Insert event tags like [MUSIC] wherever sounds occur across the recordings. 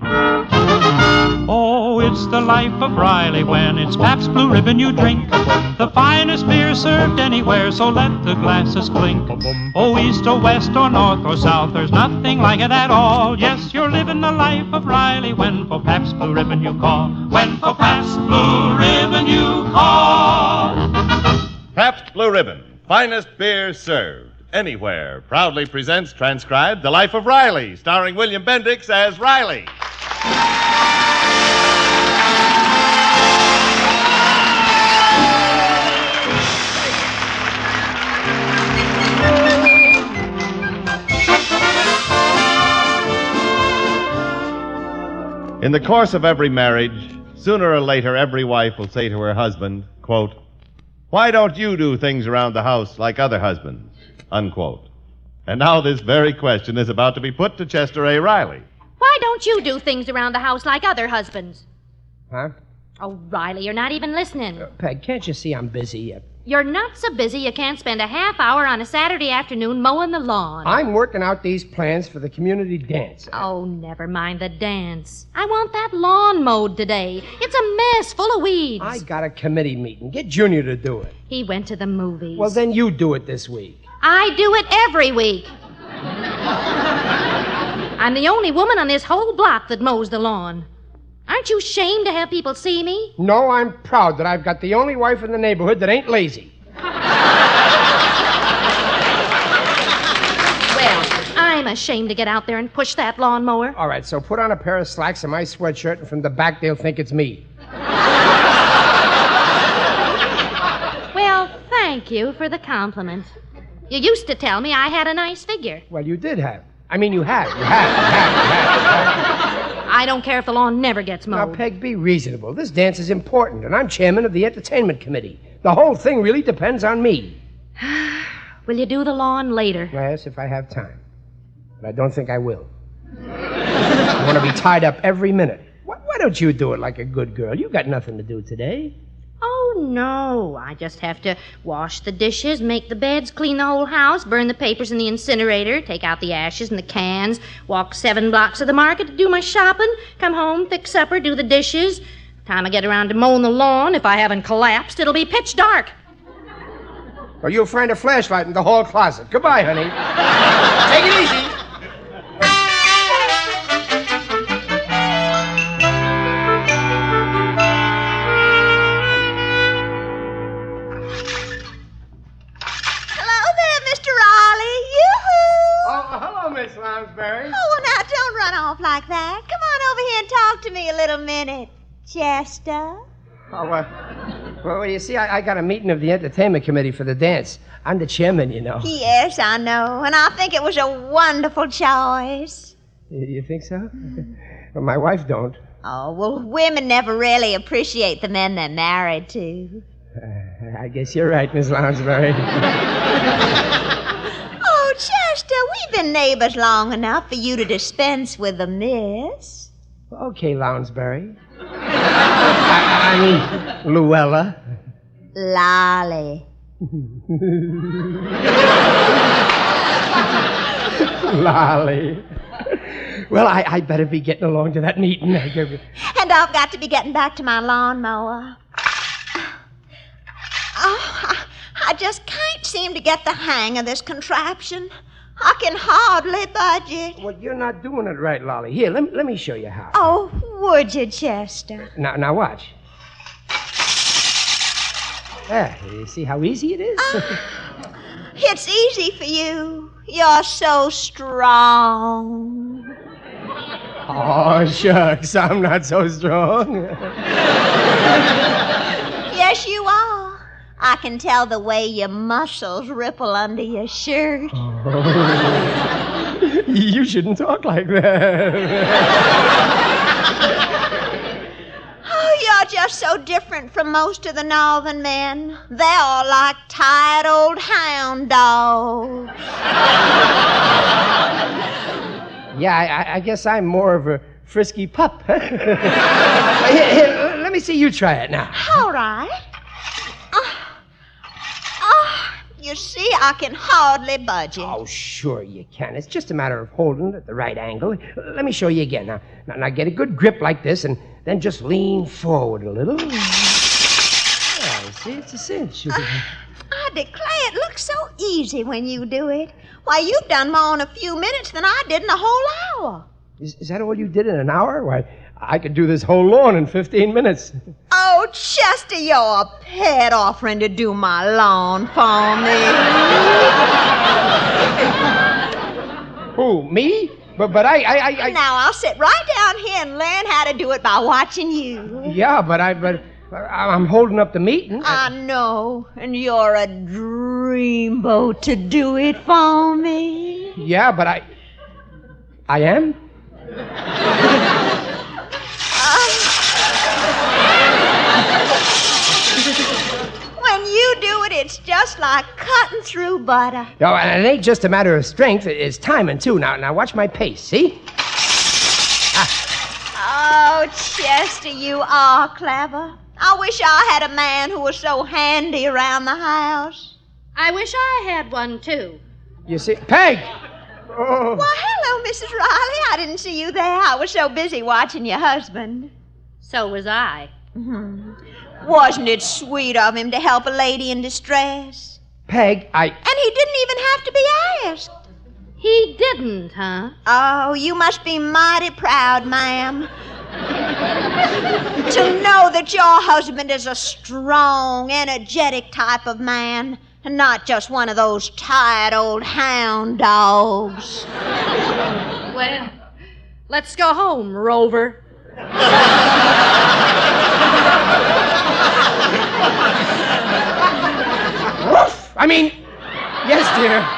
Oh, it's the life of Riley when it's Pabst Blue Ribbon you drink. The finest beer served anywhere, so let the glasses clink. Oh, east or west or north or south, there's nothing like it at all. Yes, you're living the life of Riley when for Pabst Blue Ribbon you call. When for Pabst Blue Ribbon you call. Pabst Blue Ribbon, finest beer served anywhere, proudly presents transcribed The Life of Riley, starring William Bendix as Riley. In the course of every marriage, sooner or later, every wife will say to her husband, quote, Why don't you do things around the house like other husbands? Unquote. And now this very question is about to be put to Chester A. Riley. Why don't you do things around the house like other husbands? Huh? Oh, Riley, you're not even listening. Peg, can't you see I'm busy? Uh, You're not so busy you can't spend a half hour on a Saturday afternoon mowing the lawn. I'm working out these plans for the community dance. Oh, never mind the dance. I want that lawn mowed today. It's a mess full of weeds. I got a committee meeting. Get Junior to do it. He went to the movies. Well, then you do it this week. I do it every week. [LAUGHS] I'm the only woman on this whole block that mows the lawn. Aren't you ashamed to have people see me? No, I'm proud that I've got the only wife in the neighborhood that ain't lazy. Well, I'm ashamed to get out there and push that lawnmower. All right, so put on a pair of slacks and my sweatshirt, and from the back they'll think it's me. Well, thank you for the compliment. You used to tell me I had a nice figure. Well, you did have. I mean, you have. You have. You have. You have. I don't care if the lawn never gets mowed. Now. Peg, be reasonable. This dance is important, and I'm chairman of the entertainment committee. The whole thing really depends on me. [SIGHS] Will you do the lawn later? Yes, if I have time. But I don't think I will. [LAUGHS] I want to be tied up every minute. Why, why don't you do it like a good girl? You've got nothing to do today. No. I just have to wash the dishes, make the beds, clean the whole house, burn the papers in the incinerator, take out the ashes and the cans, walk seven blocks to the market to do my shopping, come home, fix supper, do the dishes. Time I get around to mowing the lawn, if I haven't collapsed, it'll be pitch dark. Or you'll find a flashlight in the hall closet. Goodbye, honey. Take it easy. Chester? Oh, uh, well, you see, I, I got a meeting of the entertainment committee for the dance. I'm the chairman, you know. Yes, I know, and I think it was a wonderful choice. You, you think so? [LAUGHS] well, my wife don't. Oh, well, women never really appreciate the men they're married to. Uh, I guess you're right, Miss Lounsbury. [LAUGHS] Oh, Chester, we've been neighbors long enough for you to dispense with the miss. okay, Lounsbury. I, I mean, Luella. Lolly. Lolly. Well, I, I better be getting along to that meeting. I give you- And I've got to be getting back to my lawnmower. Oh, I, I just can't seem to get the hang of this contraption. I can hardly budge it. Well, you're not doing it right, Lolly. Here, let me, let me show you how. Oh, would you, Chester? Now, now watch. There, you see how easy it is? Ah, it's easy for you. You're so strong. oh, shucks, I'm not so strong. [LAUGHS] Yes, you are. I can tell the way your muscles ripple under your shirt. [LAUGHS] Oh. you shouldn't talk like that. [LAUGHS] Oh, you're just so different from most of the northern men. They're all like tired old hound dogs. [LAUGHS] Yeah, I, I- I guess I'm more of a frisky pup. here, here, let me see you try it now. All right. Ah, ah, you see, I can hardly budge it. Oh, sure you can. It's just a matter of holding it at the right angle. Let me show you again. Now, now, now get a good grip like this, and then just lean forward a little. Yeah, see, it's a cinch. Ah, I declare it looks so easy when you do it. Why, you've done more in a few minutes than I did in a whole hour. Is, is that all you did in an hour? Why, I could do this whole lawn in 15 minutes. Oh, Chester, you're a pet offering to do my lawn for me. Who, me? But, but I, I, I, I Now I'll sit right down here and learn how to do it by watching you. yeah, but I, but I'm holding up the meeting. I know, and you're a dreamboat to do it for me. Yeah, but I, I am. [LAUGHS] it's just like cutting through butter. No, and it ain't just a matter of strength. it- It's timing too. Now, now watch my pace. See? Ah. Oh, Chester, you are clever. I wish I had a man who was so handy around the house. I wish I had one too. You see, Peg. Oh. Why, hello, Mrs. Riley. I didn't see you there. I was so busy watching your husband. So was I. Mm-hmm. Wasn't it sweet of him to help a lady in distress? Peg, I. And he didn't even have to be asked. He didn't, huh? Oh, you must be mighty proud, ma'am. to know that your husband is a strong, energetic type of man, and not just one of those tired old hound dogs. Well, let's go home, Rover. [LAUGHS] I mean, yes, dear.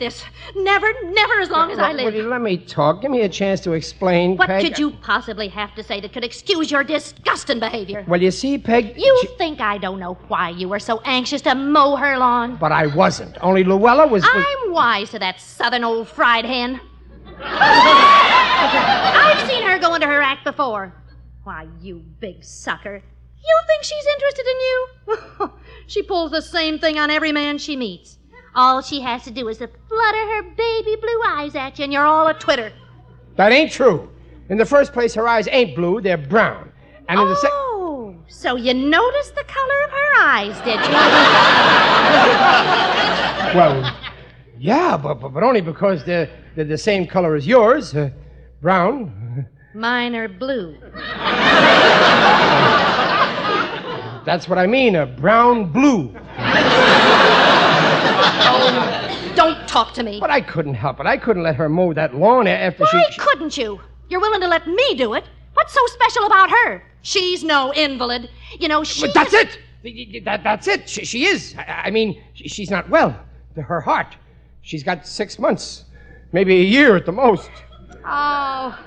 This. Never, never as long as I Will you live. let me talk? Give me a chance to explain, What Peg. could you possibly have to say that could excuse your disgusting behavior? Well, you see, Peg. You she- think I don't know why you were so anxious to mow her lawn? But I wasn't. Only Luella was. was- I'm wise to that southern old fried hen. I've seen her go into her act before. Why, you big sucker. You think she's interested in you? [LAUGHS] she pulls the same thing on every man she meets. All she has to do is to flutter her baby blue eyes at you, and you're all a twitter. That ain't true. In the first place, her eyes ain't blue; they're brown. And in the second. Oh, so you noticed the color of her eyes, did you? [LAUGHS] Well, yeah, but, but, but only because they're, they're the same color as yours uh, brown. Mine are blue. That's what I mean, a brown blue. [LAUGHS] Don't talk to me. But I couldn't help it. I couldn't let her mow that lawn after Why she. couldn't you? You're willing to let me do it. What's so special about her? She's no invalid. You know, she. But that's it! That, that's it. She, she is. I, I mean, she's not well. Her heart. She's got six months, maybe a year at the most. Oh.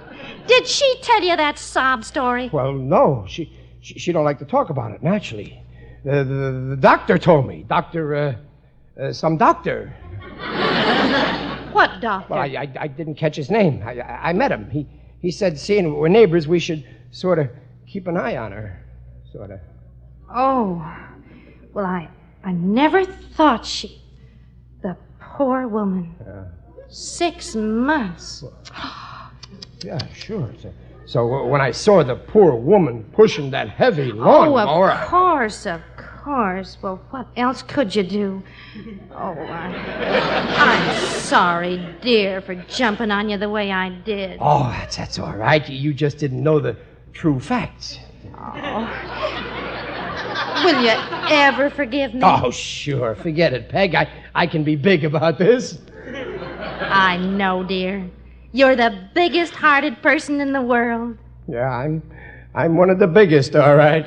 Did she tell you that sob story? Well, no, she she, she don't like to talk about it. Naturally, the the, the doctor told me. Doctor, uh, uh, some doctor. What doctor? Well, I, I, I didn't catch his name. I, I, I met him. He he said, seeing we're neighbors, we should sort of keep an eye on her, sort of. Oh. Well, I I never thought she. The poor woman. Six months. [GASPS] Yeah, sure. So, so when I saw the poor woman pushing that heavy Oh, of course, of course. Well, what else could you do? Oh, I, I'm sorry, dear, for jumping on you the way I did. oh, that's that's all right. You, you just didn't know the true facts. Oh. Will you ever forgive me? Oh, sure. Forget it, Peg. I, I can be big about this. I know, dear. You're the biggest hearted person in the world. Yeah, I'm I'm one of the biggest, all right.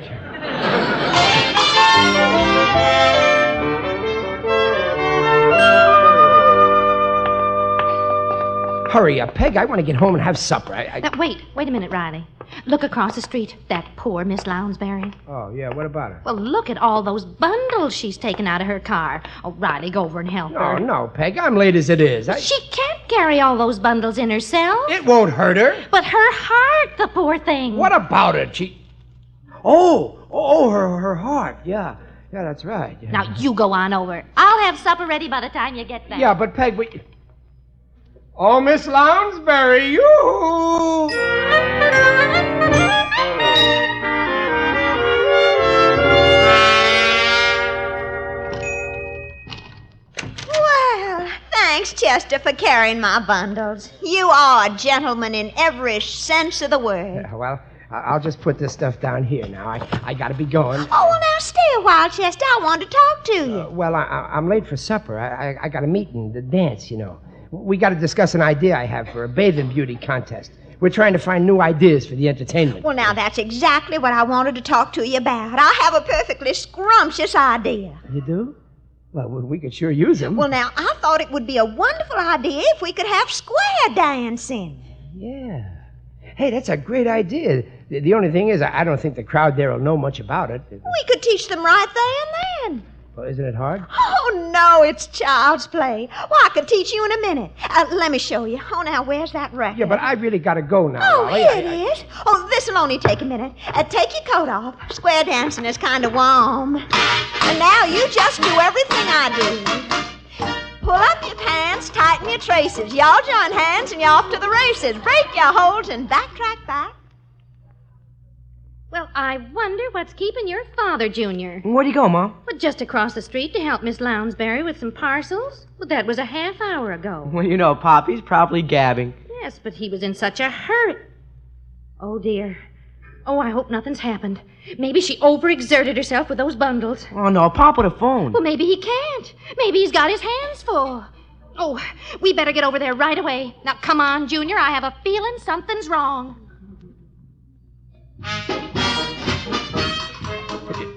Hurry up, Peg. I want to get home and have supper. I, I... Now, wait, wait a minute, Riley. Look across the street. That poor Miss Lounsbury. Oh, yeah, what about her? Well, look at all those bundles she's taken out of her car. Oh, Riley, go over and help No, her. Oh, no, Peg. I'm late as it is. I... She can't carry all those bundles in herself. It won't hurt her. But her heart, the poor thing. What about it? She. Oh, oh, her, her heart. Yeah, yeah, that's right. Yeah. Now, you go on over. I'll have supper ready by the time you get back. Yeah, but Peg, we. Oh, Miss Lounsbury, you. Well, thanks, Chester, for carrying my bundles. You are a gentleman in every sense of the word. Yeah, well, I'll just put this stuff down here now. I, I gotta be going. Oh, well, now stay a while, Chester. I want to talk to you. Uh, well, I, I'm late for supper. I, I, I got a meeting, the dance, you know. We got to discuss an idea I have for a bathing beauty contest. We're trying to find new ideas for the entertainment. Well, now that's exactly what I wanted to talk to you about. I have a perfectly scrumptious idea. You do? Well, we could sure use them. Well, now I thought it would be a wonderful idea if we could have square dancing. yeah. Hey, that's a great idea. The, the only thing is, I, I don't think the crowd there will know much about it. We could teach them right there and then. Well, isn't it hard? Oh, no, it's child's play. Well, I could teach you in a minute. Uh, let me show you. Oh, now, where's that record? Yeah, but I really got to go now. Oh, here I- it I- is. Oh, this'll only take a minute. Uh, take your coat off. Square dancing is kind of warm. And now you just do everything I do. Pull up your pants, tighten your traces. Y'all join hands and you're off to the races. Break your holds and backtrack back. Well, I wonder what's keeping your father, Junior. Where'd he go, Mom? But just across the street to help Miss Lounsbury with some parcels. But that was a half hour ago. Well, you know, Poppy's probably gabbing. Yes, but he was in such a hurry. Oh, dear. Oh, I hope nothing's happened. Maybe she overexerted herself with those bundles. Oh, no, Pop would have phoned. Well, maybe he can't. Maybe he's got his hands full. Oh, we better get over there right away. Now, come on, Junior. I have a feeling something's wrong.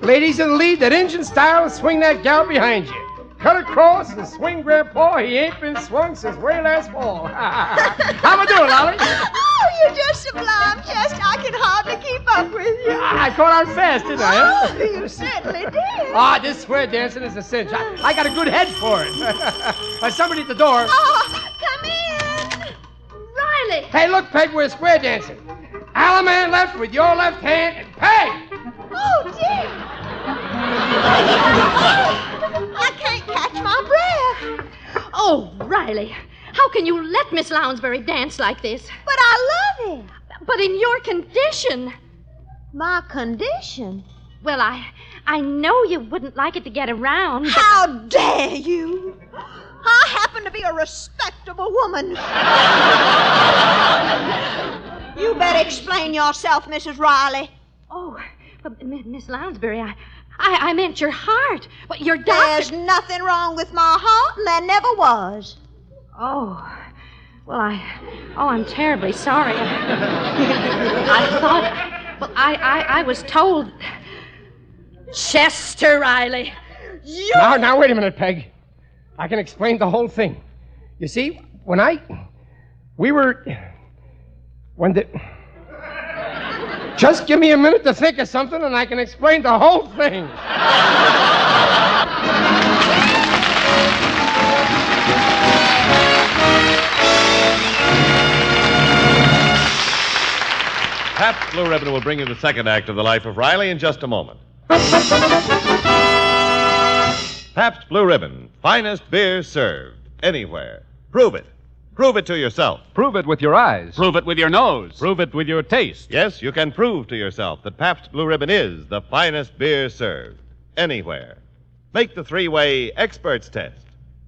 Ladies in the lead, that engine style, and swing that gal behind you. Cut across and swing Grandpa. He ain't been swung since way last fall. [LAUGHS] How am I doing, Lolly? Oh, you're just sublime, Chester. I can hardly keep up with you. I caught on fast, didn't I? Oh, you certainly did. Ah, this square dancing is a cinch. I, I got a good head for it. [LAUGHS] somebody at the door. Oh, come in. Riley! Hey, look, Peg, we're square dancing. Allemande left with your left hand, and Peg! Oh, dear. I can't catch my breath. Oh, Riley. How can you let Miss Lounsbury dance like this? But I love it. But in your condition. My condition. Well, I I know you wouldn't like it to get around. But How dare you? I happen to be a respectable woman. you better explain yourself, Mrs. Riley. oh, but Miss Lounsbury, I, I I meant your heart. But your dad. There's nothing wrong with my heart, and there never was. Oh. Well, I. Oh, I'm terribly sorry. I thought. Well, I, I, I was told. Chester Riley. You. Now, now, wait a minute, Peg. I can explain the whole thing. You see, when I. We were. When the. Just give me a minute to think of something and I can explain the whole thing. Pabst Blue Ribbon will bring you the second act of the life of Riley in just a moment. Pabst Blue Ribbon, finest beer served anywhere. Prove it. Prove it to yourself. Prove it with your eyes. Prove it with your nose. Prove it with your taste. Yes, you can prove to yourself that Pabst Blue Ribbon is the finest beer served anywhere. Make the three way experts test.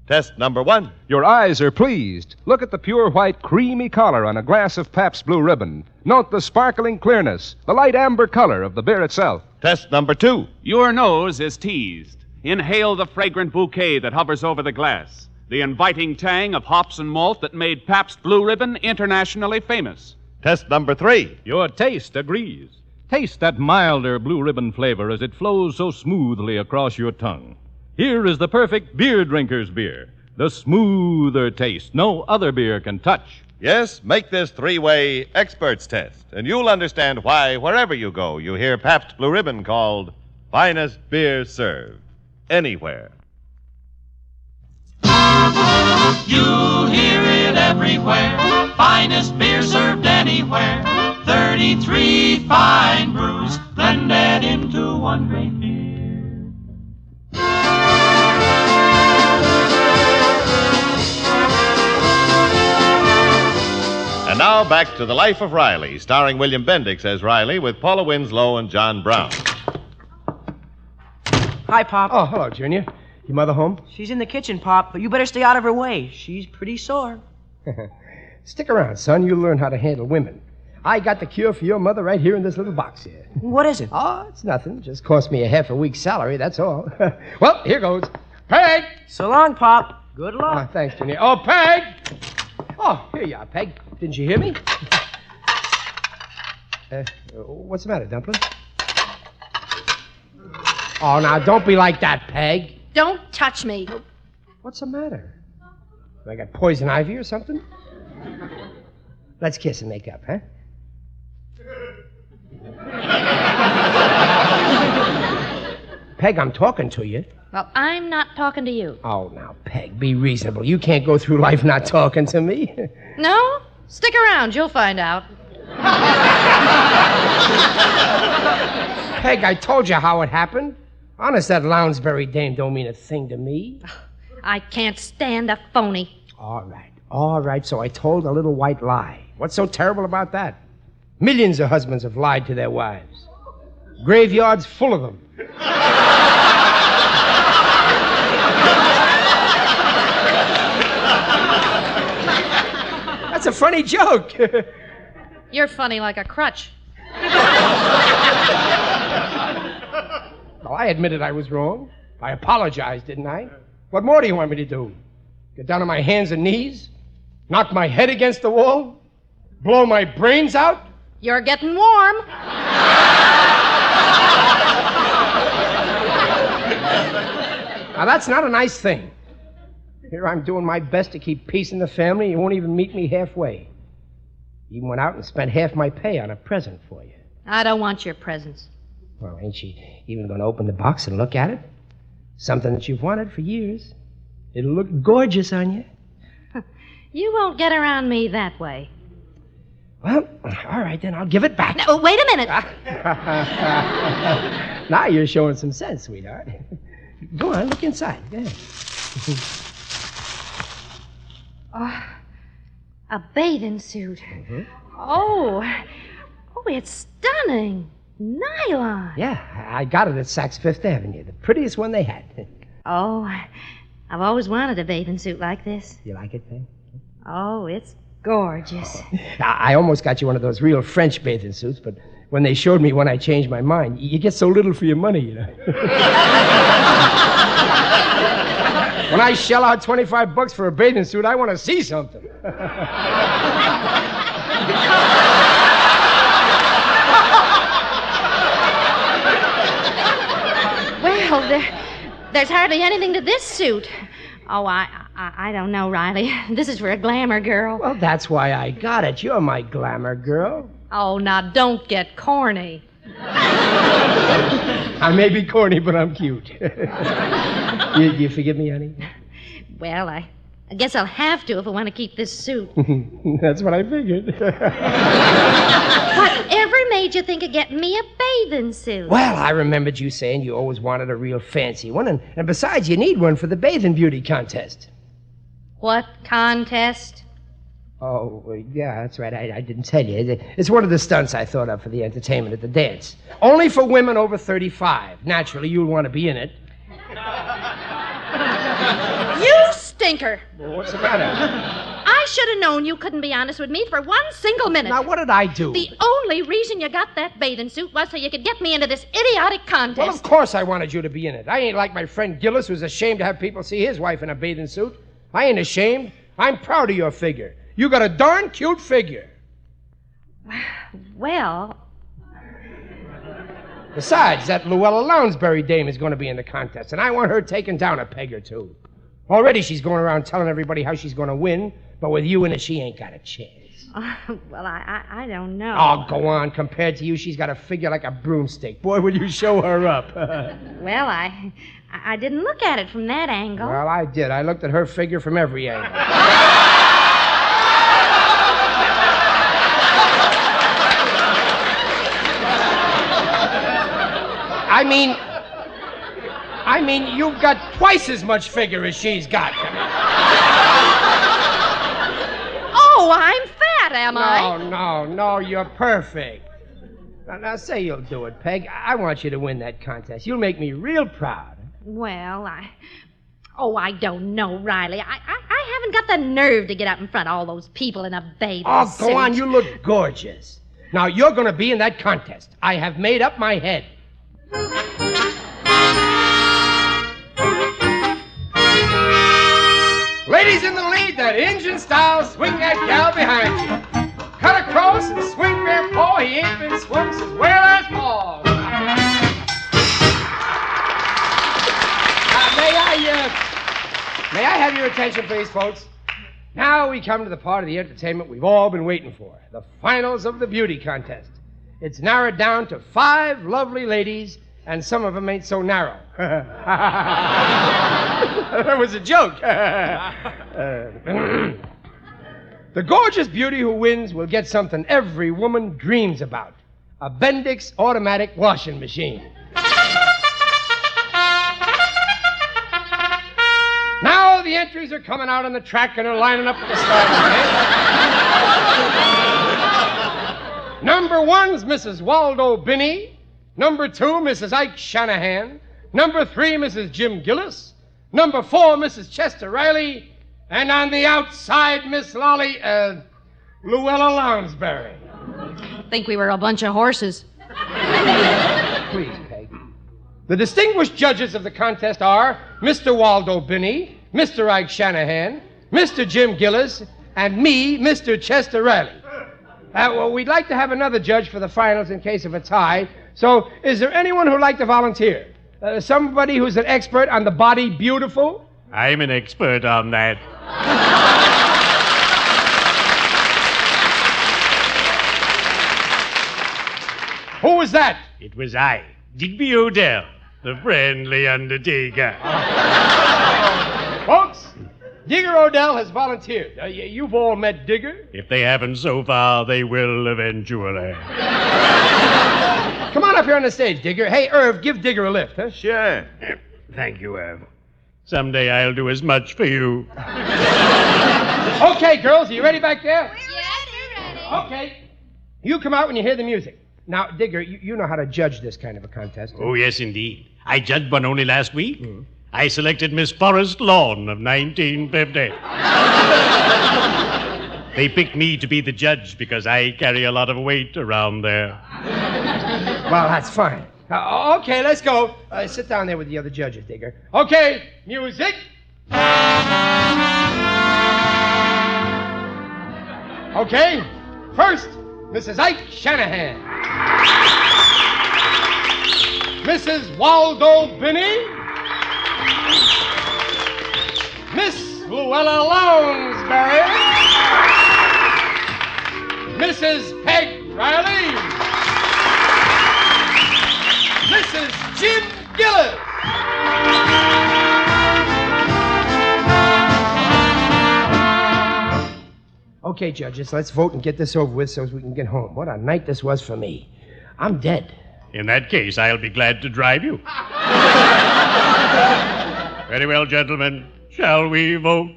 Test number one. Your eyes are pleased. Look at the pure white, creamy color on a glass of Pabst Blue Ribbon. Note the sparkling clearness, the light amber color of the beer itself. Test number two. Your nose is teased. Inhale the fragrant bouquet that hovers over the glass. The inviting tang of hops and malt that made Pabst Blue Ribbon internationally famous. Test number three. Your taste agrees. Taste that milder Blue Ribbon flavor as it flows so smoothly across your tongue. Here is the perfect beer drinker's beer. The smoother taste no other beer can touch. Yes, make this three way experts test, and you'll understand why, wherever you go, you hear Pabst Blue Ribbon called finest beer served anywhere. You'll hear it everywhere. Finest beer served anywhere. 33 fine brews blended into one great beer. And now back to The Life of Riley, starring William Bendix as Riley with Paula Winslow and John Brown. Hi, Pop. Oh, hello, Junior. Your mother home? She's in the kitchen, Pop, but you better stay out of her way. She's pretty sore. [LAUGHS] Stick around, son. You'll learn how to handle women. I got the cure for your mother right here in this little box here. [LAUGHS] What is it? Oh, it's nothing. Just cost me a half a week's salary, that's all. [LAUGHS] well, here goes. Peg! So long, Pop. Good luck. Ah, thanks, Junior. Oh, Peg! Oh, here you are, Peg. Didn't you hear me? uh, what's the matter, Dumpling? Oh, now, don't be like that, Peg. Don't touch me. What's the matter? I got poison ivy or something? Let's kiss and make up, huh? Peg, I'm talking to you. Well, I'm not talking to you. Oh, now, Peg, be reasonable. You can't go through life not talking to me. No? Stick around. You'll find out. Peg, I told you how it happened. Honest, that Lounsbury dame don't mean a thing to me. I can't stand a phony. All right, all right, so I told a little white lie. What's so terrible about that? Millions of husbands have lied to their wives. Graveyards full of them. [LAUGHS] That's a funny joke. [LAUGHS] You're funny like a crutch. [LAUGHS] well, I admitted I was wrong. I apologized, didn't I? What more do you want me to do? Get down on my hands and knees? Knock my head against the wall? Blow my brains out? You're getting warm. Now, that's not a nice thing. Here I'm doing my best to keep peace in the family. You won't even meet me halfway. Even went out and spent half my pay on a present for you. I don't want your presents. Well, ain't she even going to open the box and look at it? Something that you've wanted for years. It'll look gorgeous on you. [LAUGHS] You won't get around me that way. Well, all right, then I'll give it back. No, wait a minute. [LAUGHS] now you're showing some sense, sweetheart. [LAUGHS] Go on, look inside. Yeah. Oh, a bathing suit. Mm-hmm. Oh, oh, it's stunning. Nylon. Yeah, I got it at Saks Fifth Avenue, the prettiest one they had. [LAUGHS] Oh, I've always wanted a bathing suit like this. You like it, babe? Oh, it's gorgeous. [LAUGHS] I I almost got you one of those real French bathing suits, but when they showed me one, I changed my mind. You get so little for your money, you know. [LAUGHS] when I shell out 25 bucks for a bathing suit, I want to see something. Well, there, there's hardly anything to this suit. Oh, I, I, I don't know, Riley. [LAUGHS] This is for a glamour girl. well, that's why I got it. You're my glamour girl. Oh, now don't get corny. [LAUGHS] I may be corny, but I'm cute. [LAUGHS] you, you forgive me, honey? Well, I, I guess I'll have to if I want to keep this suit. That's what I figured. Whatever made you think of getting me a bathing suit? well, I remembered you saying you always wanted a real fancy one, and, and besides, you need one for the bathing beauty contest. What contest? Oh, yeah, that's right. I, I didn't tell you. It's one of the stunts I thought of for the entertainment at the dance. Only for women over 35. Naturally, you'll want to be in it. You stinker! Well, what's the matter? I should have known you couldn't be honest with me for one single minute. Now, what did I do? The only reason you got that bathing suit was so you could get me into this idiotic contest. Well, of course I wanted you to be in it. I ain't like my friend Gillis, who's ashamed to have people see his wife in a bathing suit. I ain't ashamed. I'm proud of your figure. You got a darn cute figure. Well, Besides, that Luella Lounsbury dame is going to be in the contest, and I want her taken down a peg or two. Already she's going around telling everybody how she's going to win, but with you in it, she ain't got a chance. [LAUGHS] well, I, I I don't know. Oh, go on. Compared to you, she's got a figure like a broomstick. Boy, will you show her up. [LAUGHS] Well, I I I didn't look at it from that angle. well, I did. I looked at her figure from every angle. [LAUGHS] I mean, I mean, you've got twice as much figure as she's got. Oh, I'm fat, am I? No, no, no, you're perfect. Now, now, say you'll do it, Peg. I want you to win that contest. You'll make me real proud. Well, I. Oh, I don't know, Riley. I, I, I haven't got the nerve to get up in front of all those people in a bathing Oh, suit. go on. You look gorgeous. Now, you're going to be in that contest. I have made up my head. Ladies in the lead, that engine style, swing that gal behind you. Cut across and swing paw. He ain't been swum since Whalers Fall. Uh, may I, uh, may I have your attention, please, folks? Now we come to the part of the entertainment we've all been waiting for the finals of the beauty contest. It's narrowed down to five lovely ladies, and some of them ain't so narrow. [LAUGHS] [LAUGHS] [LAUGHS] that was a joke. [LAUGHS] The gorgeous beauty who wins will get something every woman dreams about a Bendix automatic washing machine. Now the entries are coming out on the track and are lining up at the starting gate. Number one's Mrs. Waldo Binney. Number two, Mrs. Ike Shanahan. Number three, Mrs. Jim Gillis. Number four, Mrs. Chester Riley. And on the outside, Miss Lolly, uh, Luella Lounsbury. think we were a bunch of horses. Please, Peg. The distinguished judges of the contest are Mr. Waldo Binney, Mr. Ike Shanahan, Mr. Jim Gillis, and me, Mr. Chester Riley. Uh, well, we'd like to have another judge for the finals in case of a tie. So, is there anyone who'd like to volunteer? Uh, somebody who's an expert on the body beautiful? I'm an expert on that. Who was that? It was I, Digby O'Dell, the friendly undertaker. Folks, Digger O'Dell has volunteered. Uh, y- you've all met Digger. If they haven't so far, they will eventually. Come on up here on the stage, Digger. Hey, Irv, give Digger a lift, huh? Sure. Thank you, Irv. Someday I'll do as much for you. Okay, girls, are you ready back there? Yes, we're ready. Okay. You come out when you hear the music. Now, Digger, you, you know how to judge this kind of a contest. Oh, yes, indeed. I judged one only last week. I selected Miss Forest Lawn of 1950. they picked me to be the judge because I carry a lot of weight around there. Well, that's fine. Uh, okay, let's go. Uh, sit down there with the other judges, Digger. Okay, music. Okay, first, Mrs. Ike Shanahan. Mrs. Waldo Binney. Luella Lounsbury. Mrs. Peg Riley. Mrs. Jim Gillis. Okay, judges, let's vote and get this over with so we can get home. What a night this was for me. I'm dead. In that case, I'll be glad to drive you. [LAUGHS] Very well, gentlemen. Shall we vote?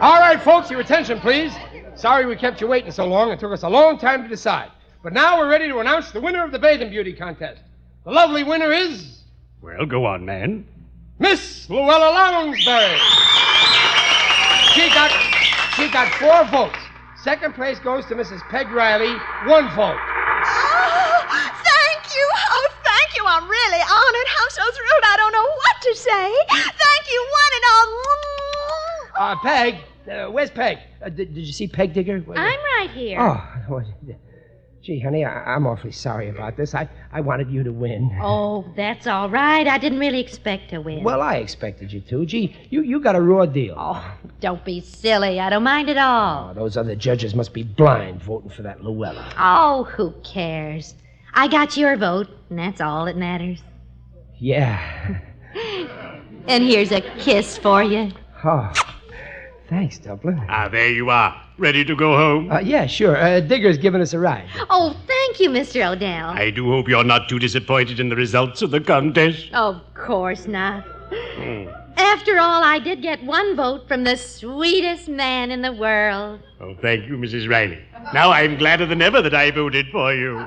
All right, folks, your attention, please. Sorry we kept you waiting so long. It took us a long time to decide. But now we're ready to announce the winner of the Bathing Beauty contest. The lovely winner is Well, go on, man. Miss Luella Lounsbury. She got she got four votes. Second place goes to Mrs. Peg Riley, one vote. Oh, thank you. Oh, thank you. I'm really honored. I'm so thrilled. I don't know what to say. Thank you, one and all. Uh, Peg, uh, where's Peg? Uh, did, did you see Peg Digger? Where- I'm right here. Oh, [LAUGHS] what- Gee, honey, I- I'm awfully sorry about this. I, I wanted you to win. [LAUGHS] Oh, that's all right. I didn't really expect to win. Well, I expected you to. Gee, you, you got a raw deal. Oh, don't be silly. I don't mind at all. Oh, those other judges must be blind voting for that Luella. Oh, who cares? I got your vote, and that's all that matters. Yeah. [LAUGHS] And here's a kiss for you. Oh, thanks, Dublin. Ah, there you are. Ready to go home? Uh, yeah, sure. Uh, Digger's giving us a ride. Oh, thank you, Mr. O'Dell. I do hope you're not too disappointed in the results of the contest. Of course not. After all, I did get one vote from the sweetest man in the world. Oh, thank you, Mrs. Riley. Now I'm gladder than ever that I voted for you.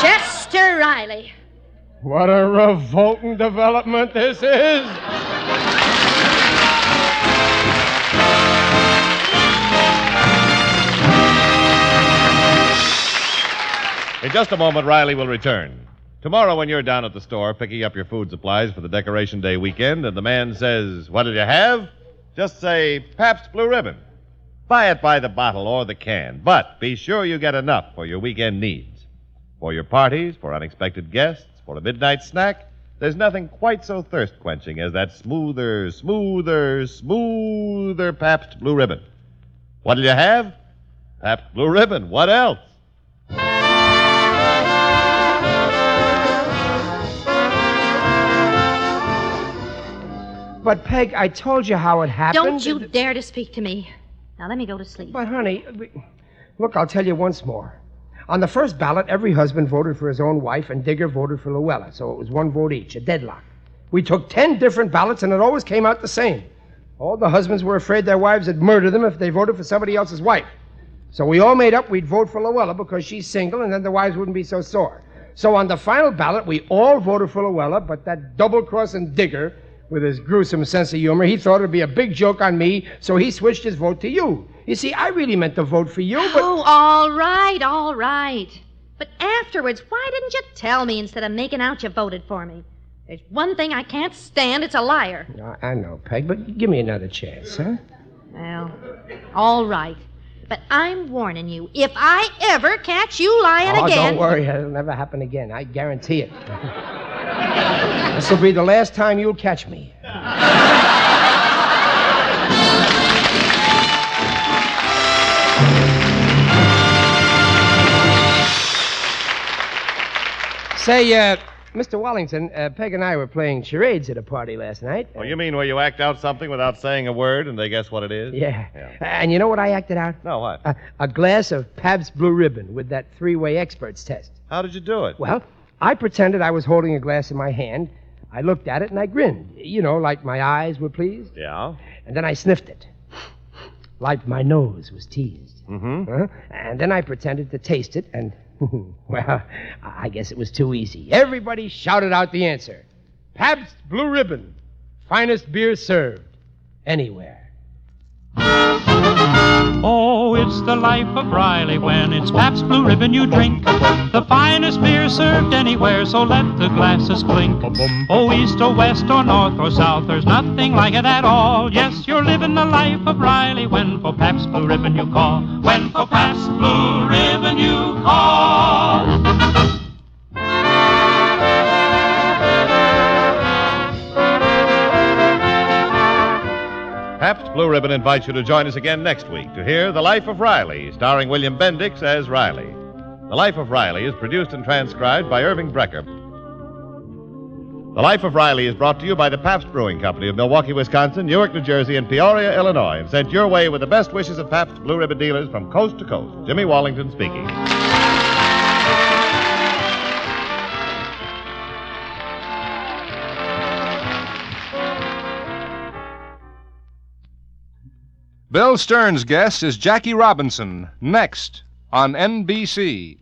Chester Riley. What a revolting development this is. In just a moment, Riley will return. Tomorrow, when you're down at the store picking up your food supplies for the Decoration Day weekend, and the man says, What did you have? Just say, Pabst Blue Ribbon. Buy it by the bottle or the can, but be sure you get enough for your weekend needs. For your parties, for unexpected guests, for a midnight snack, there's nothing quite so thirst quenching as that smoother, smoother, smoother Pabst Blue Ribbon. What did you have? Pabst Blue Ribbon. What else? But, Peg, I told you how it happened. Don't you dare to speak to me. Now let me go to sleep. But, honey, look, I'll tell you once more. On the first ballot, every husband voted for his own wife, and Digger voted for Luella, so it was one vote each, a deadlock. We took ten different ballots, and it always came out the same. All the husbands were afraid their wives would murder them if they voted for somebody else's wife. So we all made up we'd vote for Luella because she's single, and then the wives wouldn't be so sore. So on the final ballot, we all voted for Luella, but that double-crossing Digger, with his gruesome sense of humor, he thought it'd be a big joke on me, so he switched his vote to you. You see, I really meant to vote for you, but. Oh, all right, all right. But afterwards, why didn't you tell me instead of making out you voted for me? There's one thing I can't stand, it's a liar. I I know, Peg, but give me another chance, huh? Well, all right. But I'm warning you, if I ever catch you lying oh, again. don't worry, it'll never happen again. I guarantee it. [LAUGHS] this will be the last time you'll catch me. Say, uh, Mr. Wallington, uh, Peg and I were playing charades at a party last night. Oh, you mean where you act out something without saying a word and they guess what it is? Yeah. Yeah. And you know what I acted out? No, what? A, a glass of Pabst Blue Ribbon with that three-way experts test. How did you do it? Well, I pretended I was holding a glass in my hand. I looked at it and I grinned. You know, like my eyes were pleased. Yeah. And then I sniffed it. Like my nose was teased. Mm-hmm. Huh? And then I pretended to taste it, and, [LAUGHS] well, I guess it was too easy. Everybody shouted out the answer Pabst Blue Ribbon, finest beer served anywhere. Oh, it's the life of Riley when it's Pabst Blue Ribbon you drink. The finest beer served anywhere, so let the glasses clink. Oh, east or west or north or south, there's nothing like it at all. Yes, you're living the life of Riley when for Pabst Blue Ribbon you call. When for Pabst Blue Ribbon Ribbon invites you to join us again next week to hear The Life of Riley, starring William Bendix as Riley. The Life of Riley is produced and transcribed by Irving Brecher. The Life of Riley is brought to you by the Pabst Brewing Company of Milwaukee, Wisconsin, Newark, New Jersey, and Peoria, Illinois, and sent your way with the best wishes of Pabst Blue Ribbon dealers from coast to coast. Jimmy Wallington speaking. Bill Stern's guest is Jackie Robinson, next on NBC.